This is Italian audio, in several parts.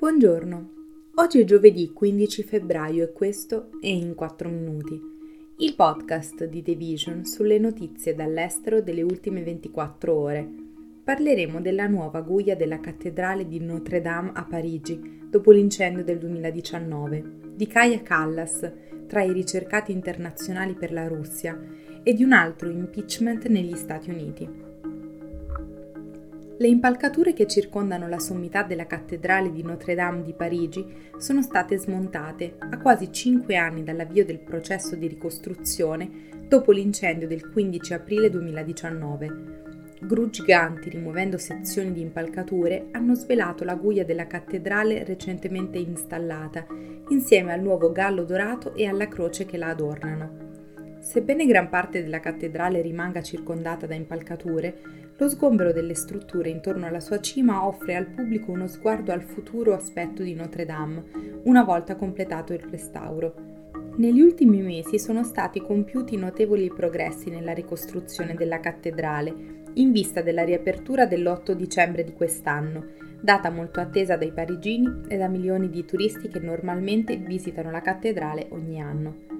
Buongiorno, oggi è giovedì 15 febbraio e questo è In 4 Minuti, il podcast di The Vision sulle notizie dall'estero delle ultime 24 ore. Parleremo della nuova guglia della cattedrale di Notre Dame a Parigi dopo l'incendio del 2019, di Kaya Callas, tra i ricercati internazionali per la Russia, e di un altro impeachment negli Stati Uniti. Le impalcature che circondano la sommità della cattedrale di Notre Dame di Parigi sono state smontate a quasi cinque anni dall'avvio del processo di ricostruzione dopo l'incendio del 15 aprile 2019. Gru giganti rimuovendo sezioni di impalcature hanno svelato la guglia della cattedrale recentemente installata, insieme al nuovo gallo dorato e alla croce che la adornano. Sebbene gran parte della cattedrale rimanga circondata da impalcature, lo sgombero delle strutture intorno alla sua cima offre al pubblico uno sguardo al futuro aspetto di Notre Dame, una volta completato il restauro. Negli ultimi mesi sono stati compiuti notevoli progressi nella ricostruzione della cattedrale, in vista della riapertura dell'8 dicembre di quest'anno, data molto attesa dai parigini e da milioni di turisti che normalmente visitano la cattedrale ogni anno.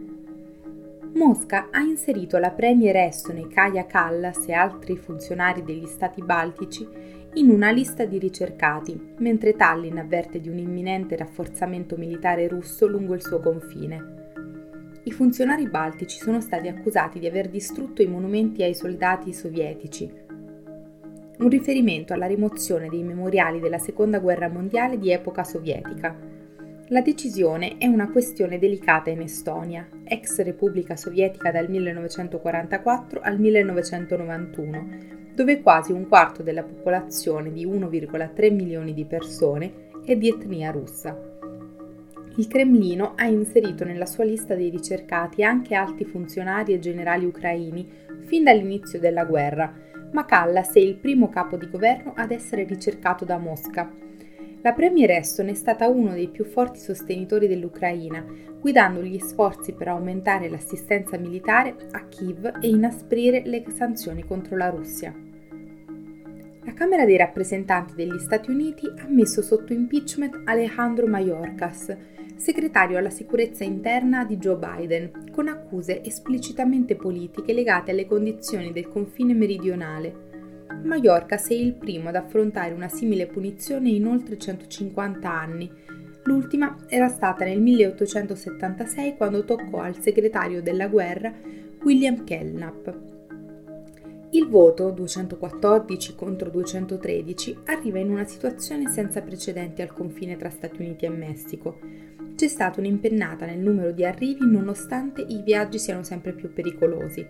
Mosca ha inserito la premier estone Kaya Kallas e altri funzionari degli stati baltici in una lista di ricercati, mentre Tallinn avverte di un imminente rafforzamento militare russo lungo il suo confine. I funzionari baltici sono stati accusati di aver distrutto i monumenti ai soldati sovietici, un riferimento alla rimozione dei memoriali della Seconda Guerra Mondiale di epoca sovietica, la decisione è una questione delicata in Estonia, ex Repubblica Sovietica dal 1944 al 1991, dove quasi un quarto della popolazione di 1,3 milioni di persone è di etnia russa. Il Cremlino ha inserito nella sua lista dei ricercati anche alti funzionari e generali ucraini fin dall'inizio della guerra, ma Callas è il primo capo di governo ad essere ricercato da Mosca la Premier Eston è stata uno dei più forti sostenitori dell'Ucraina, guidando gli sforzi per aumentare l'assistenza militare a Kiev e inasprire le sanzioni contro la Russia. La Camera dei rappresentanti degli Stati Uniti ha messo sotto impeachment Alejandro Mayorkas, segretario alla sicurezza interna di Joe Biden, con accuse esplicitamente politiche legate alle condizioni del confine meridionale Mallorca sei il primo ad affrontare una simile punizione in oltre 150 anni. L'ultima era stata nel 1876 quando toccò al segretario della guerra William Kellnap. Il voto 214 contro 213 arriva in una situazione senza precedenti al confine tra Stati Uniti e Messico. C'è stata un'impennata nel numero di arrivi nonostante i viaggi siano sempre più pericolosi.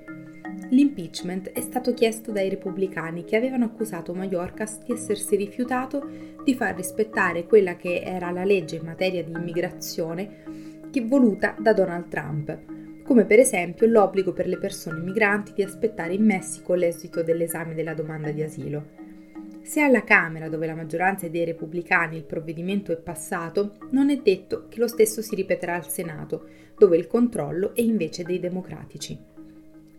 L'impeachment è stato chiesto dai repubblicani che avevano accusato Mayorkas di essersi rifiutato di far rispettare quella che era la legge in materia di immigrazione voluta da Donald Trump, come per esempio l'obbligo per le persone migranti di aspettare in Messico l'esito dell'esame della domanda di asilo. Se alla Camera, dove la maggioranza è dei repubblicani, il provvedimento è passato, non è detto che lo stesso si ripeterà al Senato, dove il controllo è invece dei democratici.